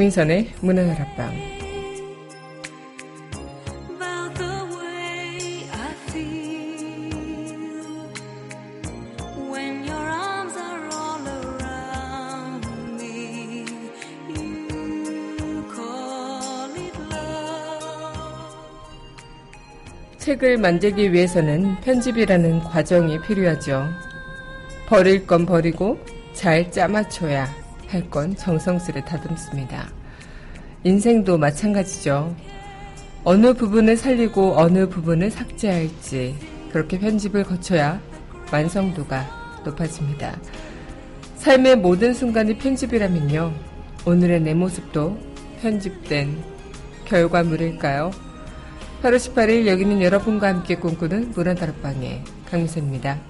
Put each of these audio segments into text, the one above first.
강민선의 문화다락방 책을 만들기 위해서는 편집이라는 과정이 필요하죠. 버릴 건 버리고 잘 짜맞춰야 할 건 정성스레 다듬습니다. 인생도 마찬가지죠. 어느 부분을 살리고 어느 부분을 삭제할지 그렇게 편집을 거쳐야 완성도가 높아집니다. 삶의 모든 순간이 편집이라면요. 오늘의 내 모습도 편집된 결과물일까요? 8월 18일 여기는 여러분과 함께 꿈꾸는 문화다락방의 강미선입니다.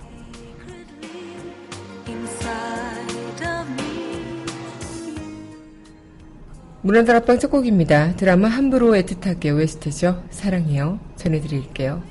문화다락방 첫 곡입니다. 드라마 함부로 애틋하게 OST죠. 사랑해요. 전해드릴게요.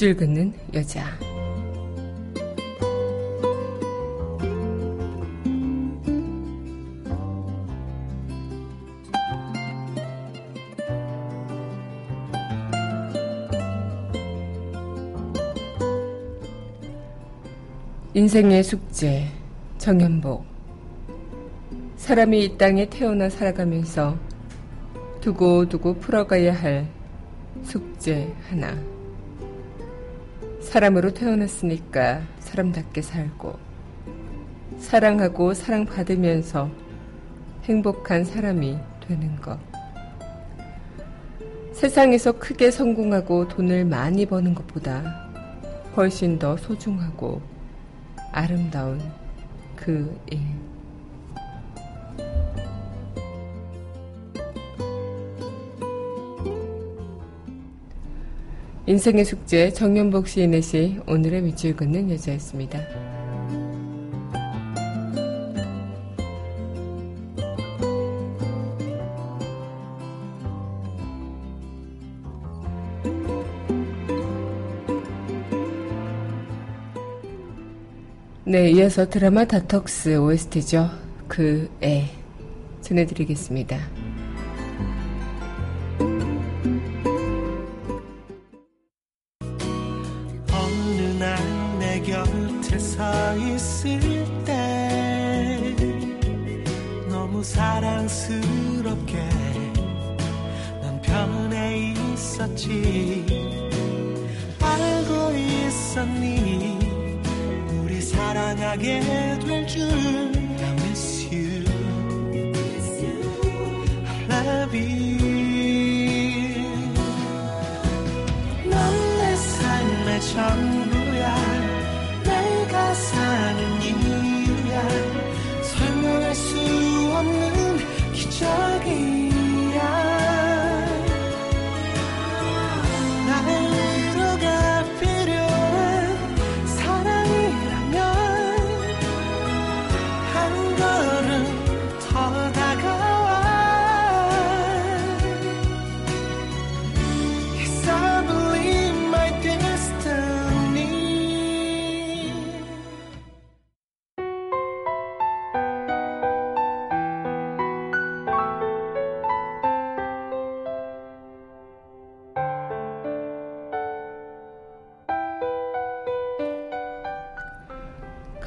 밑줄 긋는 여자. 인생의 숙제, 정연복. 사람이 이 땅에 태어나 살아가면서 두고두고 풀어가야 할 숙제 하나. 사람으로 태어났으니까 사람답게 살고, 사랑하고 사랑받으면서 행복한 사람이 되는 것. 세상에서 크게 성공하고 돈을 많이 버는 것보다 훨씬 더 소중하고 아름다운 그 일. 인생의 숙제 정연복 시인의 시 오늘의 밑줄 긋는 여자였습니다. 네, 이어서 드라마 다톡스 OST죠. 그 애 전해드리겠습니다.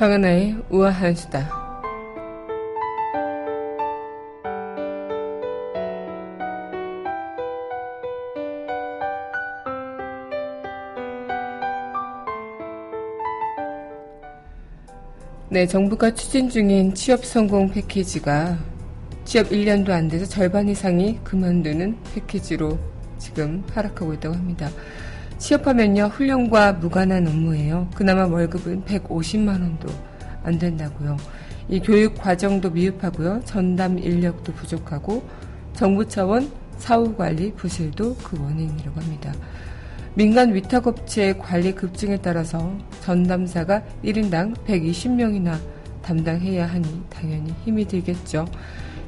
강하나의 우아한 수다. 네, 정부가 추진 중인 취업 성공 패키지가 취업 1년도 안 돼서 절반 이상이 그만두는 패키지로 지금 하락하고 있다고 합니다. 취업하면요, 훈련과 무관한 업무예요. 그나마 월급은 150만 원도 안 된다고요. 이 교육 과정도 미흡하고요. 전담 인력도 부족하고 정부 차원 사후 관리 부실도 그 원인이라고 합니다. 민간 위탁업체의 관리 급증에 따라서 전담사가 1인당 120명이나 담당해야 하니 당연히 힘이 들겠죠.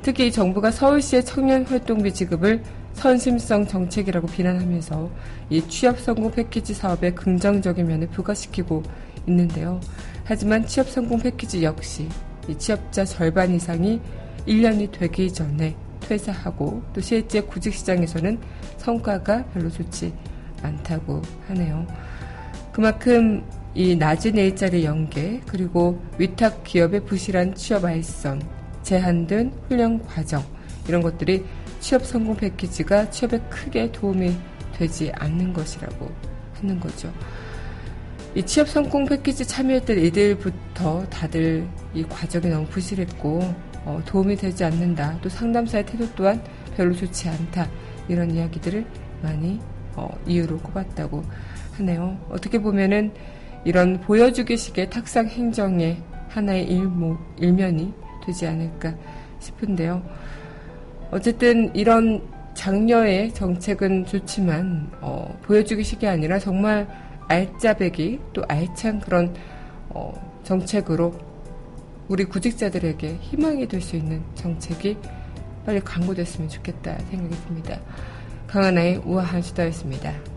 특히 정부가 서울시의 청년 활동비 지급을 선심성 정책이라고 비난하면서 이 취업 성공 패키지 사업에 긍정적인 면을 부과시키고 있는데요. 하지만 취업 성공 패키지 역시 이 취업자 절반 이상이 1년이 되기 전에 퇴사하고 또 실제 구직 시장에서는 성과가 별로 좋지 않다고 하네요. 그만큼 이 낮은 일자리 연계 그리고 위탁 기업의 부실한 취업 알선, 제한된 훈련 과정 이런 것들이 취업 성공 패키지가 취업에 크게 도움이 되지 않는 것이라고 하는 거죠. 이 취업 성공 패키지 참여했던 이들부터 다들 이 과정이 너무 부실했고 어, 도움이 되지 않는다. 또 상담사의 태도 또한 별로 좋지 않다. 이런 이야기들을 많이 어, 이유로 꼽았다고 하네요. 어떻게 보면은 이런 보여주기식의 탁상 행정의 하나의 일모, 일면이 되지 않을까 싶은데요. 어쨌든 이런 장려의 정책은 좋지만 어, 보여주기식이 아니라 정말 알짜배기 또 알찬 그런 어, 정책으로 우리 구직자들에게 희망이 될 수 있는 정책이 빨리 강구됐으면 좋겠다 생각이 듭니다. 강하나의 우아한 수다였습니다.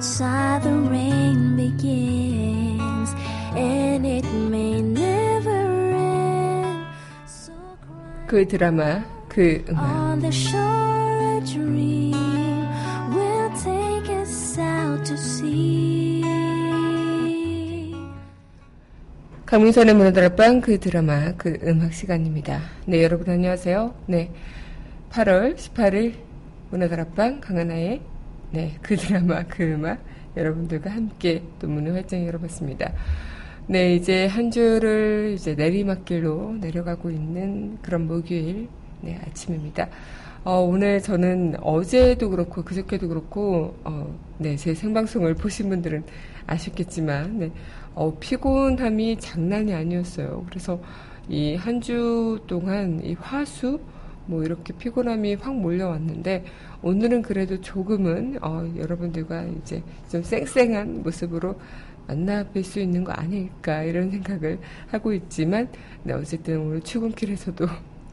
Outside the rain begins, and it may never end. So 그 드라마, 그 음악. on the shore, a dream will take us out to sea. 강민선의 문화다락방 그 드라마 그 음악 시간입니다. 네 여러분 안녕하세요. 네 8월 18일 문화다락방 강하나의 네 그 드라마 그 음악 여러분들과 함께 또 문을 활짝 열어봤습니다. 네 이제 한 주를 이제 내리막길로 내려가고 있는 그런 목요일 네 아침입니다. 어, 오늘 저는 어제도 그렇고 그저께도 그렇고 어, 네, 제 생방송을 보신 분들은 아셨겠지만 네, 어, 피곤함이 장난이 아니었어요. 그래서 이 한 주 동안 이 화수 뭐 이렇게 피곤함이 확 몰려왔는데 오늘은 그래도 조금은 어, 여러분들과 이제 좀 쌩쌩한 모습으로 만나 뵐 수 있는 거 아닐까 이런 생각을 하고 있지만 네, 어쨌든 오늘 출근길에서도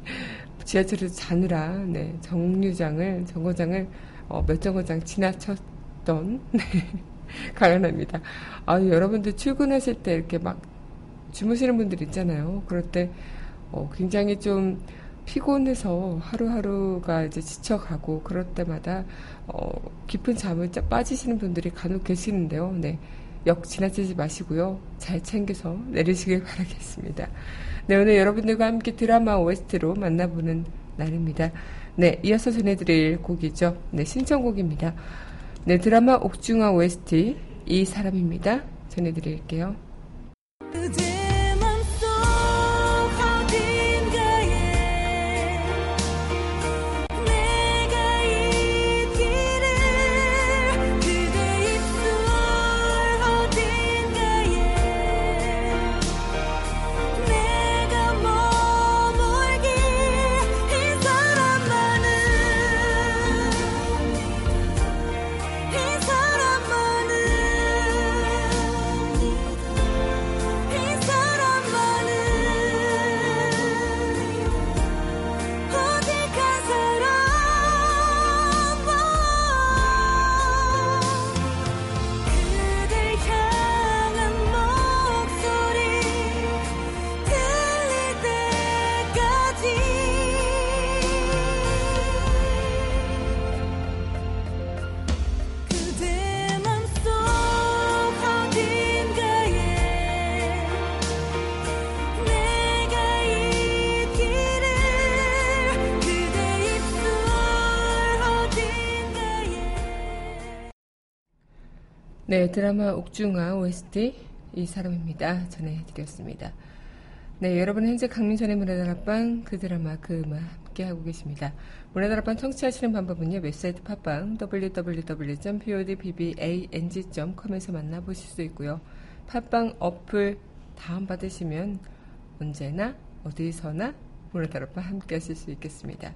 지하철에서 자느라 네, 정류장을 정거장을 어, 몇 정거장 지나쳤던 네, 강연합니다. 아, 여러분들 출근하실 때 이렇게 막 주무시는 분들 있잖아요. 그럴 때 어, 굉장히 좀 피곤해서 하루하루가 이제 지쳐가고 그럴 때마다 어, 깊은 잠을 짜- 빠지시는 분들이 간혹 계시는데요. 네. 역 지나치지 마시고요. 잘 챙겨서 내리시길 바라겠습니다. 네, 오늘 여러분들과 함께 드라마 OST로 만나보는 날입니다. 네, 이어서 전해드릴 곡이죠. 네, 신청곡입니다. 네, 드라마 옥중화 OST 이 사람입니다. 전해드릴게요. 네, 드라마 옥중화 OST 이 사람입니다. 전해드렸습니다. 네, 여러분 현재 강민선의 문화다락방 그 드라마 그 음악 함께하고 계십니다. 문화다락방 청취하시는 방법은요. 웹사이트 팟빵 www.podbbang.com에서 만나보실 수 있고요. 팟빵 어플 다운받으시면 언제나 어디서나 문화다락방 함께하실 수 있겠습니다.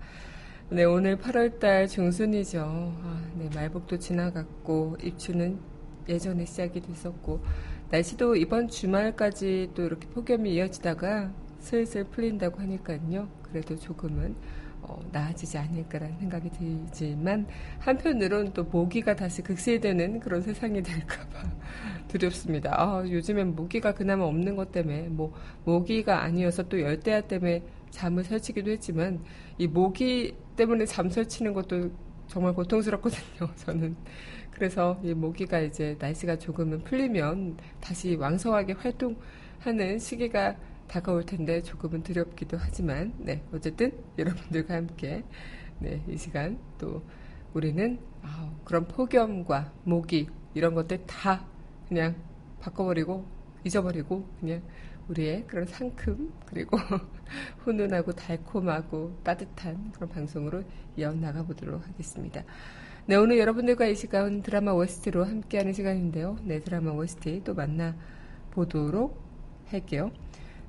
네, 오늘 8월달 중순이죠. 아, 네, 말복도 지나갔고, 입추는 예전에 시작이 됐었고, 날씨도 이번 주말까지 또 이렇게 폭염이 이어지다가 슬슬 풀린다고 하니까요. 그래도 조금은 어, 나아지지 않을까라는 생각이 들지만, 한편으로는 또 모기가 다시 극세되는 그런 세상이 될까봐 두렵습니다. 아, 요즘엔 모기가 그나마 없는 것 때문에, 뭐, 모기가 아니어서 또 열대야 때문에 잠을 설치기도 했지만, 이 모기 때문에 잠 설치는 것도 정말 고통스럽거든요, 저는. 그래서 이 모기가 이제 날씨가 조금은 풀리면 다시 왕성하게 활동하는 시기가 다가올 텐데 조금은 두렵기도 하지만, 네, 어쨌든 여러분들과 함께, 네, 이 시간 또 우리는 아우, 그런 폭염과 모기 이런 것들 다 그냥 바꿔버리고 잊어버리고 그냥 우리의 그런 상큼 그리고 훈훈하고 달콤하고 따뜻한 그런 방송으로 이어나가 보도록 하겠습니다. 네, 오늘 여러분들과 이 시간 드라마 OST로 함께하는 시간인데요. 네, 드라마 OST 또 만나 보도록 할게요.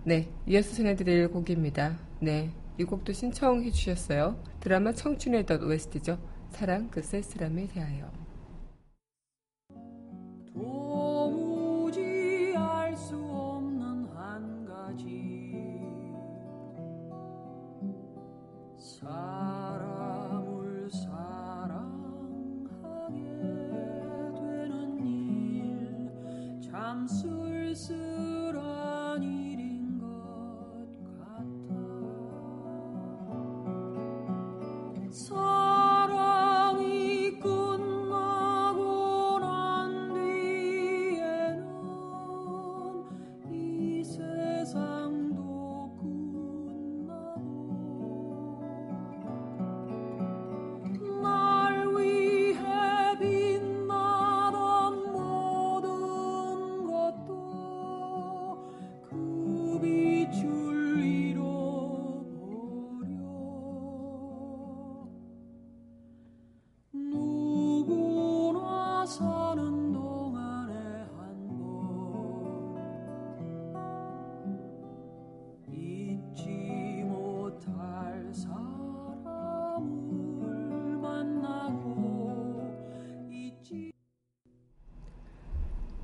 네, 이어서 전해드릴 곡입니다. 네, 이 곡도 신청해 주셨어요. 드라마 청춘의 덧 OST죠. 사랑 그 쓸쓸함에 대하여. 도 사람을 사랑하게 되는 일. 참 쓸쓸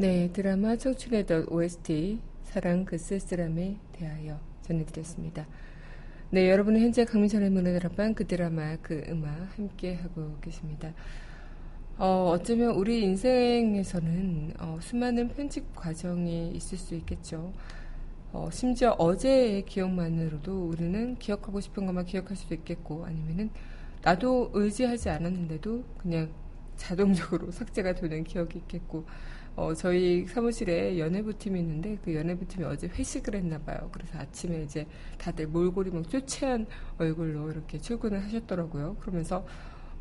네, 드라마 청춘의 덫 OST 사랑 그 쓸쓸함에 대하여 전해드렸습니다. 네, 여러분은 현재 강민선의 문화드라방 그 드라마 그 음악 함께 하고 계십니다. 어, 어쩌면 우리 인생에서는 어, 수많은 편집 과정이 있을 수 있겠죠. 어, 심지어 어제의 기억만으로도 우리는 기억하고 싶은 것만 기억할 수도 있겠고 아니면은 나도 의지하지 않았는데도 그냥 자동적으로 삭제가 되는 기억이 있겠고 어, 저희 사무실에 연예부 팀이 있는데 그 연예부 팀이 어제 회식을 했나 봐요. 그래서 아침에 이제 다들 몰골이 막 쪼채한 얼굴로 이렇게 출근을 하셨더라고요. 그러면서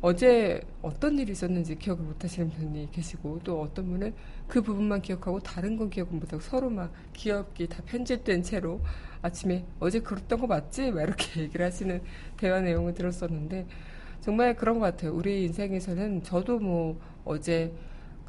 어제 어떤 일이 있었는지 기억을 못 하시는 분이 계시고 또 어떤 분은 그 부분만 기억하고 다른 건 기억을 못 하고 서로 막 기억이 다 편집된 채로 아침에 어제 그랬던 거 맞지? 막 이렇게 얘기를 하시는 대화 내용을 들었었는데 정말 그런 것 같아요. 우리 인생에서는 저도 뭐 어제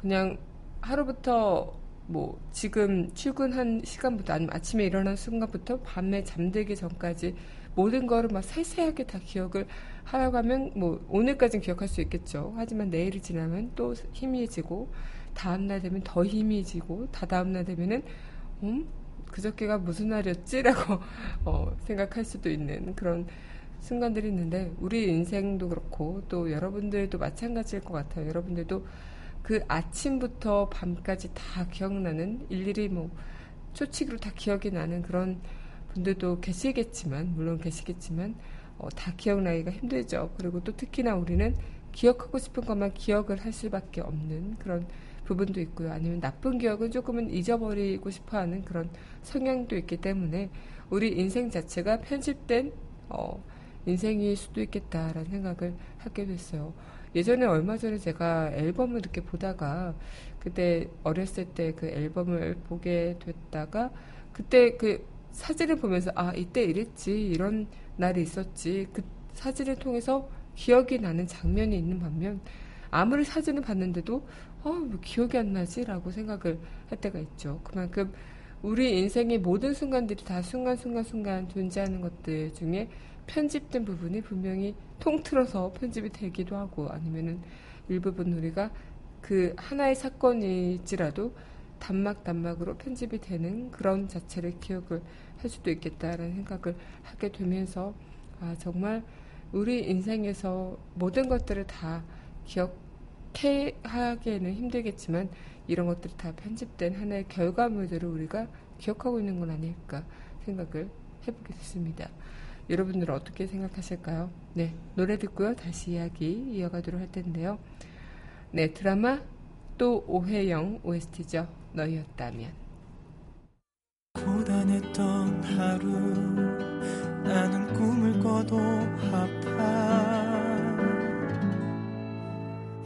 그냥 하루부터 뭐 지금 출근한 시간부터 아니면 아침에 일어난 순간부터 밤에 잠들기 전까지 모든 거를 막 세세하게 다 기억을 하라고 하면 뭐 오늘까지는 기억할 수 있겠죠. 하지만 내일이 지나면 또 힘이 지고 다음날 되면 더 힘이 지고 다다음날 되면은 음 그저께가 무슨 날이었지라고 어, 생각할 수도 있는 그런 순간들이 있는데 우리 인생도 그렇고 또 여러분들도 마찬가지일 것 같아요. 여러분들도 그 아침부터 밤까지 다 기억나는 일일이 뭐 초치기로 다 기억이 나는 그런 분들도 계시겠지만 물론 계시겠지만 어, 다 기억나기가 힘들죠. 그리고 또 특히나 우리는 기억하고 싶은 것만 기억을 할 수밖에 없는 그런 부분도 있고요. 아니면 나쁜 기억은 조금은 잊어버리고 싶어 하는 그런 성향도 있기 때문에 우리 인생 자체가 편집된 어, 인생일 수도 있겠다라는 생각을 하게 됐어요. 예전에 얼마 전에 제가 앨범을 이렇게 보다가 그때 어렸을 때 그 앨범을 보게 됐다가 그때 그 사진을 보면서 아 이때 이랬지 이런 날이 있었지 그 사진을 통해서 기억이 나는 장면이 있는 반면 아무리 사진을 봤는데도 어뭐 기억이 안 나지라고 생각을 할 때가 있죠. 그만큼 우리 인생의 모든 순간들이 다 순간순간 순간 존재하는 것들 중에 편집된 부분이 분명히 통틀어서 편집이 되기도 하고 아니면은 일부분 우리가 그 하나의 사건일지라도 단막 단막으로 편집이 되는 그런 자체를 기억을 할 수도 있겠다라는 생각을 하게 되면서 아 정말 우리 인생에서 모든 것들을 다 기억해 하기에는 힘들겠지만 이런 것들이 다 편집된 하나의 결과물들을 우리가 기억하고 있는 건 아닐까 생각을 해보게 됐습니다. 여러분들은 어떻게 생각하실까요? 네, 노래 듣고요. 다시 이야기 이어가도록 할 텐데요. 네, 드라마 또 오해영 OST죠. 너였다면. 고단했던 하루 나는 꿈을 꿔도 아파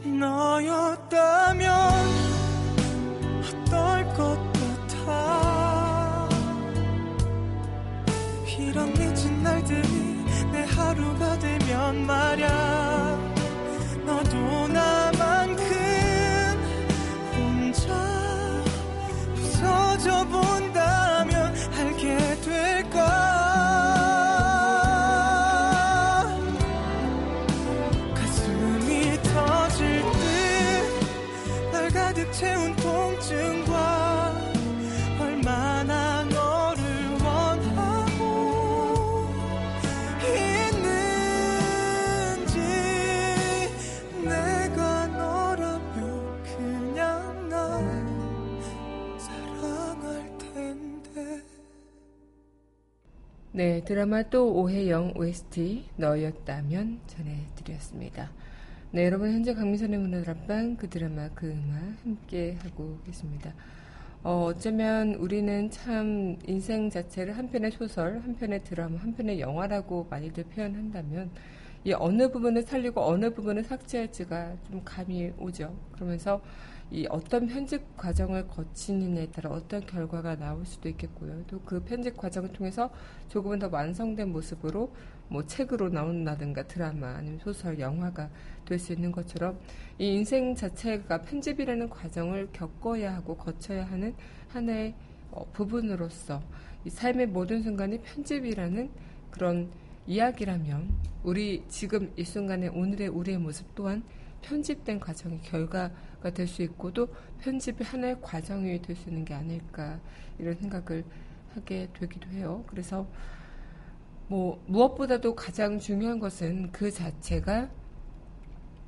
너였다면 어떨 것 이런 늦은 날들이 내 하루가 되면 말야. 너도 나만큼 혼자 부서져 본다면 알게 될까 가슴이 터질 듯 날 가득 채운 네, 드라마 또 오해영 OST 너였다면 전해드렸습니다. 네, 여러분 현재 강민선의 문화드랍방 그 드라마 그 음악 함께 하고 계십니다. 어, 어쩌면 우리는 참 인생 자체를 한 편의 소설, 한 편의 드라마, 한 편의 영화라고 많이들 표현한다면 이 어느 부분을 살리고 어느 부분을 삭제할지가 좀 감이 오죠. 그러면서 이 어떤 편집 과정을 거치느냐에 따라 어떤 결과가 나올 수도 있겠고요. 또 그 편집 과정을 통해서 조금은 더 완성된 모습으로 뭐 책으로 나온다든가 드라마 아니면 소설, 영화가 될 수 있는 것처럼 이 인생 자체가 편집이라는 과정을 겪어야 하고 거쳐야 하는 하나의 어, 부분으로서 이 삶의 모든 순간이 편집이라는 그런 이야기라면 우리 지금 이 순간의 오늘의 우리의 모습 또한 편집된 과정의 결과가 될 수 있고 또 편집이 하나의 과정이 될 수 있는 게 아닐까 이런 생각을 하게 되기도 해요. 그래서 뭐 무엇보다도 가장 중요한 것은 그 자체가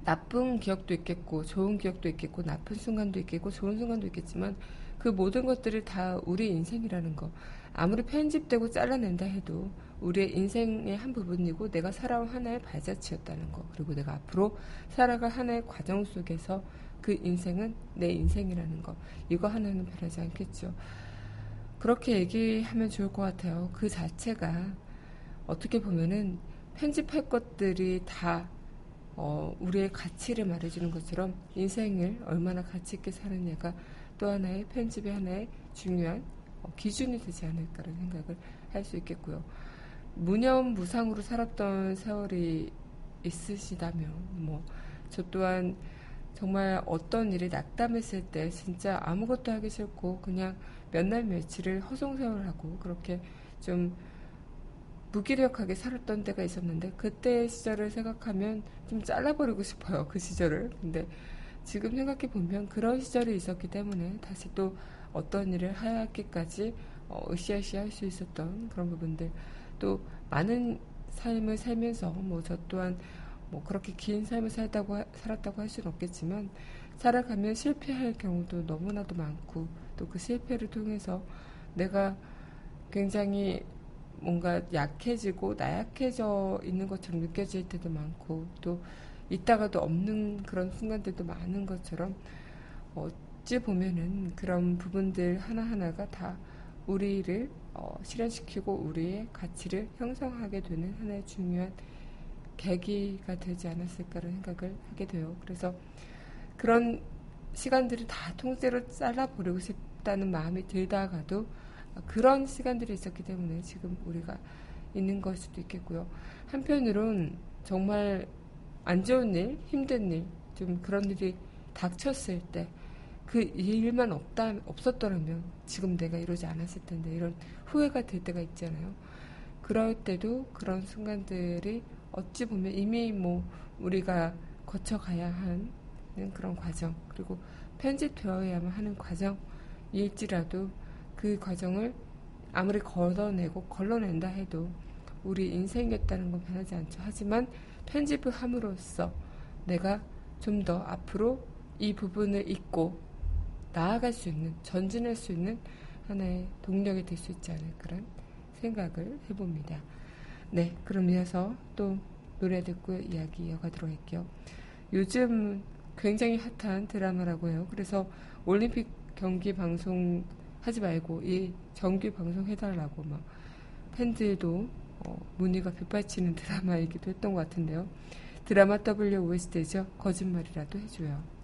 나쁜 기억도 있겠고 좋은 기억도 있겠고 나쁜 순간도 있겠고 좋은 순간도 있겠지만 그 모든 것들이 다 우리 인생이라는 거 아무리 편집되고 잘라낸다 해도 우리의 인생의 한 부분이고 내가 살아온 하나의 발자취였다는 거 그리고 내가 앞으로 살아갈 하나의 과정 속에서 그 인생은 내 인생이라는 거. 이거 하나는 변하지 않겠죠. 그렇게 얘기하면 좋을 것 같아요. 그 자체가 어떻게 보면은 편집할 것들이 다 어, 우리의 가치를 말해주는 것처럼 인생을 얼마나 가치 있게 사느냐가 또 하나의 편집의 하나의 중요한 어, 기준이 되지 않을까라는 생각을 할 수 있겠고요. 무념무상으로 살았던 세월이 있으시다면 뭐 저 또한 정말 어떤 일이 낙담했을 때 진짜 아무것도 하기 싫고 그냥 몇 날 며칠을 허송세월하고 그렇게 좀 무기력하게 살았던 때가 있었는데 그때 시절을 생각하면 좀 잘라버리고 싶어요 그 시절을. 근데 지금 생각해 보면 그런 시절이 있었기 때문에 다시 또 어떤 일을 하얗게까지 어, 으쌰으쌰 할 수 있었던 그런 부분들. 또 많은 삶을 살면서 뭐 저 또한 뭐 그렇게 긴 삶을 살다고 하- 살았다고 할 수는 없겠지만 살아가면 실패할 경우도 너무나도 많고 또 그 실패를 통해서 내가 굉장히 뭔가 약해지고 나약해져 있는 것처럼 느껴질 때도 많고 또 있다가도 없는 그런 순간들도 많은 것처럼 어찌 보면은 그런 부분들 하나하나가 다 우리를 어, 실현시키고 우리의 가치를 형성하게 되는 하나의 중요한 계기가 되지 않았을까라는 생각을 하게 돼요. 그래서 그런 시간들을 다 통째로 잘라버리고 싶다는 마음이 들다가도 그런 시간들이 있었기 때문에 지금 우리가 있는 걸 수도 있겠고요. 한편으론 정말 안 좋은 일, 힘든 일, 좀 그런 일이 닥쳤을 때 그 일만 없다, 없었더라면 지금 내가 이러지 않았을 텐데 이런 후회가 될 때가 있잖아요. 그럴 때도 그런 순간들이 어찌 보면 이미 뭐 우리가 거쳐가야 하는 그런 과정 그리고 편집되어야만 하는 과정일지라도 그 과정을 아무리 걷어내고 걸러낸다 해도 우리 인생이었다는 건 변하지 않죠. 하지만 편집을 함으로써 내가 좀 더 앞으로 이 부분을 잊고 나아갈 수 있는, 전진할 수 있는 하나의 동력이 될 수 있지 않을까란 생각을 해봅니다. 네, 그럼 이어서 또 노래 듣고 이야기 이어가도록 할게요. 요즘 굉장히 핫한 드라마라고 해요. 그래서 올림픽 경기 방송 하지 말고 이 정규 방송 해달라고 막 팬들도 어, 문의가 빗발치는 드라마이기도 했던 것 같은데요. 드라마 W OST죠. 거짓말이라도 해줘요.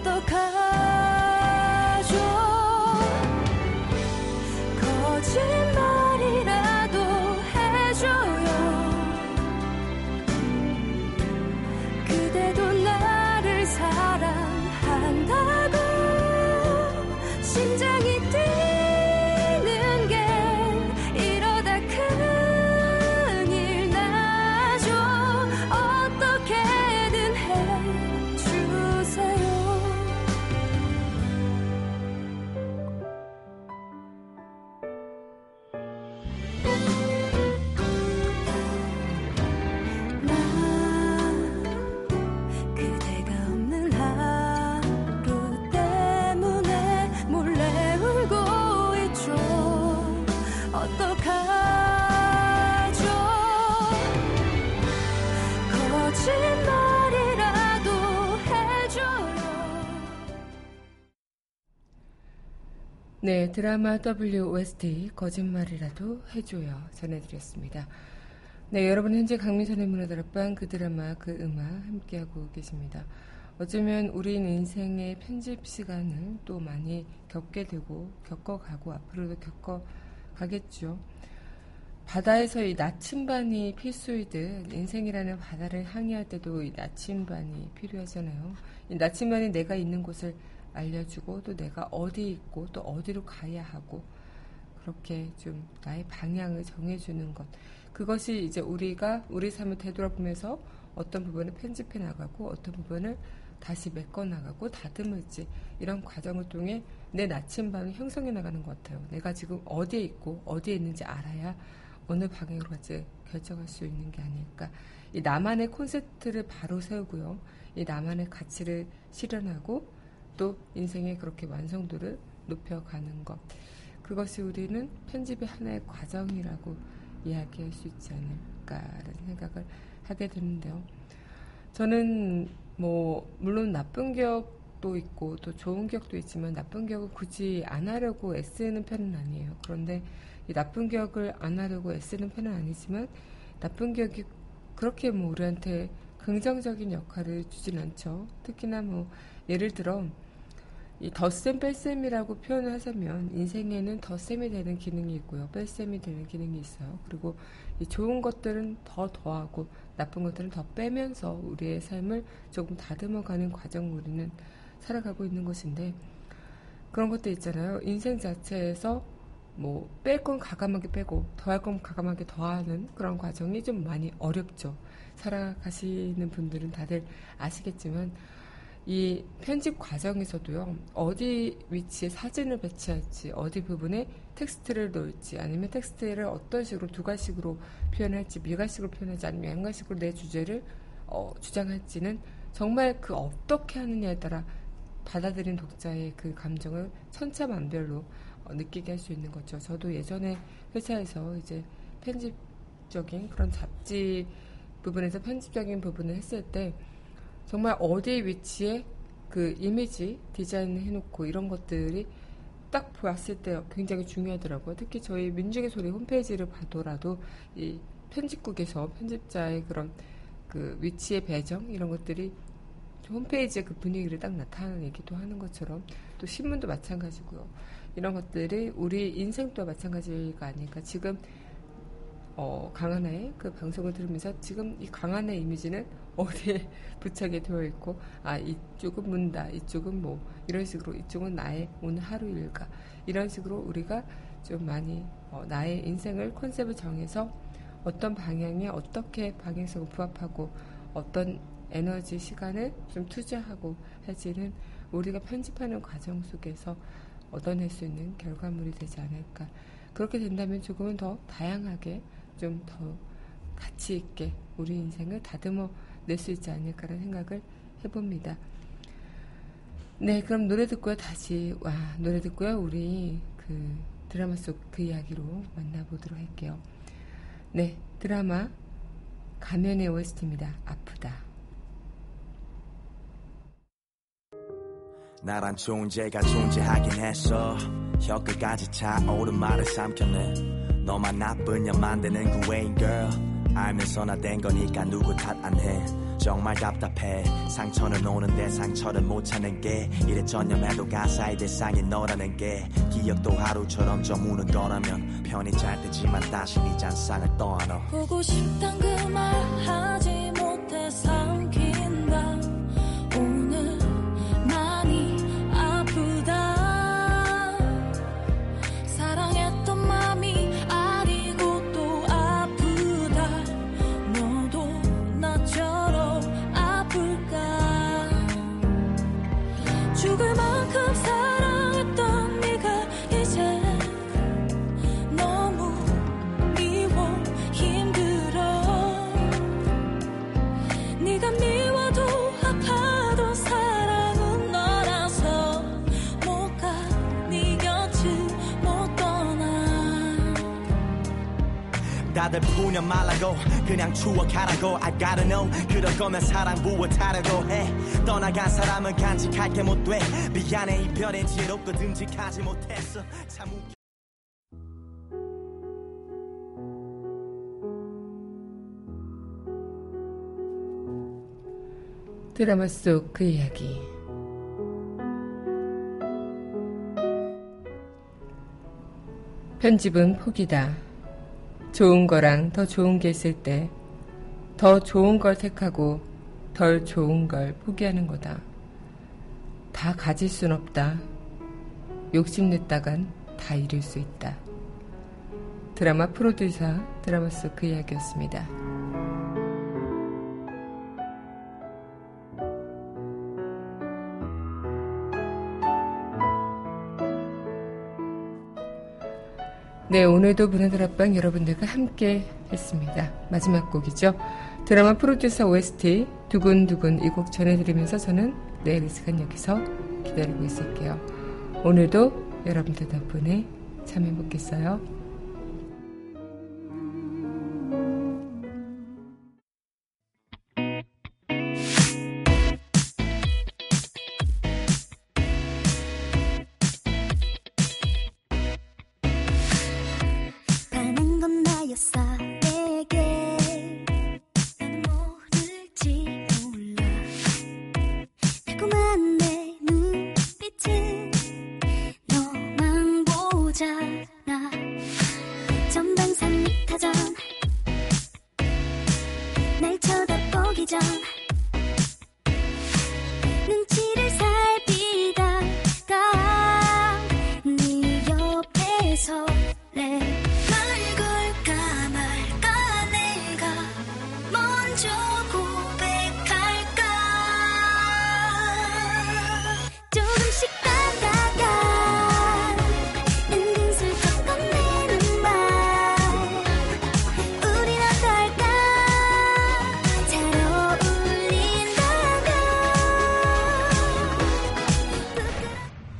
어떡하 네, 드라마 W OST 거짓말이라도 해줘요 전해드렸습니다. 네, 여러분 현재 강민선의 문화다락방 그 드라마 그 음악 함께하고 계십니다. 어쩌면 우린 인생의 편집 시간을 또 많이 겪게 되고 겪어가고 앞으로도 겪어가겠죠. 바다에서 이 나침반이 필수이듯 인생이라는 바다를 항해할 때도 이 나침반이 필요하잖아요. 이 나침반이 내가 있는 곳을 알려주고 또 내가 어디 있고 또 어디로 가야 하고 그렇게 좀 나의 방향을 정해주는 것. 그것이 이제 우리가 우리 삶을 되돌아보면서 어떤 부분을 편집해 나가고 어떤 부분을 다시 메꿔 나가고 다듬을지 이런 과정을 통해 내 나침반을 형성해 나가는 것 같아요. 내가 지금 어디에 있고 어디에 있는지 알아야 어느 방향으로 갈지 결정할 수 있는 게 아닐까. 이 나만의 콘셉트를 바로 세우고요. 이 나만의 가치를 실현하고 또 인생의 그렇게 완성도를 높여가는 것. 그것이 우리는 편집의 하나의 과정이라고 이야기할 수 있지 않을까라는 생각을 하게 되는데요. 저는 뭐 물론 나쁜 기억도 있고 또 좋은 기억도 있지만 나쁜 기억을 굳이 안 하려고 애쓰는 편은 아니에요. 그런데 이 나쁜 기억을 안 하려고 애쓰는 편은 아니지만 나쁜 기억이 그렇게 뭐 우리한테 긍정적인 역할을 주진 않죠. 특히나 뭐 예를 들어 이 덧셈 뺄셈이라고 표현을 하자면 인생에는 덧셈이 되는 기능이 있고요. 뺄셈이 되는 기능이 있어요. 그리고 이 좋은 것들은 더 더하고 나쁜 것들은 더 빼면서 우리의 삶을 조금 다듬어 가는 과정을 우리는 살아가고 있는 것인데 그런 것도 있잖아요. 인생 자체에서 뭐 뺄 건 과감하게 빼고 더할 건 과감하게 더하는 그런 과정이 좀 많이 어렵죠. 살아가시는 분들은 다들 아시겠지만 이 편집 과정에서도요, 어디 위치에 사진을 배치할지, 어디 부분에 텍스트를 넣을지, 아니면 텍스트를 어떤 식으로 두괄식으로 표현할지, 미괄식으로 표현할지, 아니면 양괄식으로 내 주제를 어, 주장할지는 정말 그 어떻게 하느냐에 따라 받아들인 독자의 그 감정을 천차만별로 어, 느끼게 할 수 있는 거죠. 저도 예전에 회사에서 이제 편집적인 그런 잡지 부분에서 편집적인 부분을 했을 때 정말 어디 위치에 그 이미지 디자인을 해놓고 이런 것들이 딱 보았을 때 굉장히 중요하더라고요. 특히 저희 민중의 소리 홈페이지를 봐더라도 이 편집국에서 편집자의 그런 그 위치의 배정 이런 것들이 홈페이지의 그 분위기를 딱 나타내기도 하는 것처럼 또 신문도 마찬가지고요. 이런 것들이 우리 인생도 마찬가지가 아닐까. 지금 어, 강하나의 그 방송을 들으면서 지금 이 강하나의 이미지는 어디에 부착이 되어 있고, 아, 이쪽은 문다, 이쪽은 뭐, 이런 식으로, 이쪽은 나의 오늘 하루 일과, 이런 식으로 우리가 좀 많이, 어, 나의 인생을 컨셉을 정해서 어떤 방향에 어떻게 방향성을 부합하고, 어떤 에너지, 시간을 좀 투자하고 할지는 우리가 편집하는 과정 속에서 얻어낼 수 있는 결과물이 되지 않을까. 그렇게 된다면 조금은 더 다양하게 좀 더 가치 있게 우리 인생을 다듬어 낼 수 있지 않을까라는 생각을 해봅니다. 네, 그럼 노래 듣고요. 다시, 와, 노래 듣고요. 우리 그 드라마 속 그 이야기로 만나보도록 할게요. 네, 드라마 가면의 OST입니다. 아프다. 나란 존재가 존재하긴 했어 혀끝까지 차오른 말을 삼켰네 너만 나쁜 년 만드는 그 외인 girl 알면서 나 된 거니까 누구 탓 안 해. 정말 답답해. 상처는 오는데 상처를 못 찾는 게. 이래 전념해도 가사의 대상이 너라는 게. 기억도 하루처럼 저무는 거라면 편히 잘 때지만 다시 네 잔상을 떠안어 보고 싶단 그 말 하지 못해 삼 푸념 말라고 그냥 추억하라고. I gotta know. 그럴 거면 사랑 부어타려고 해. 떠나간 사람은 간직할 게 못 돼. 미안해. 이별엔 지롭고 듬직하지 못했어. 참 웃겨. 드라마 속 그 이야기. 편집은 포기다. 좋은 거랑 더 좋은 게 있을 때 더 좋은 걸 택하고 덜 좋은 걸 포기하는 거다. 다 가질 순 없다. 욕심냈다간 다 잃을 수 있다. 드라마 프로듀서 드라마 속 그 이야기였습니다. 네, 오늘도 문화들 앞방 여러분들과 함께 했습니다. 마지막 곡이죠. 드라마 프로듀서 OST 두근두근 이 곡 전해드리면서 저는 내일 이 시간 여기서 기다리고 있을게요. 오늘도 여러분들 덕분에 참여해보겠어요.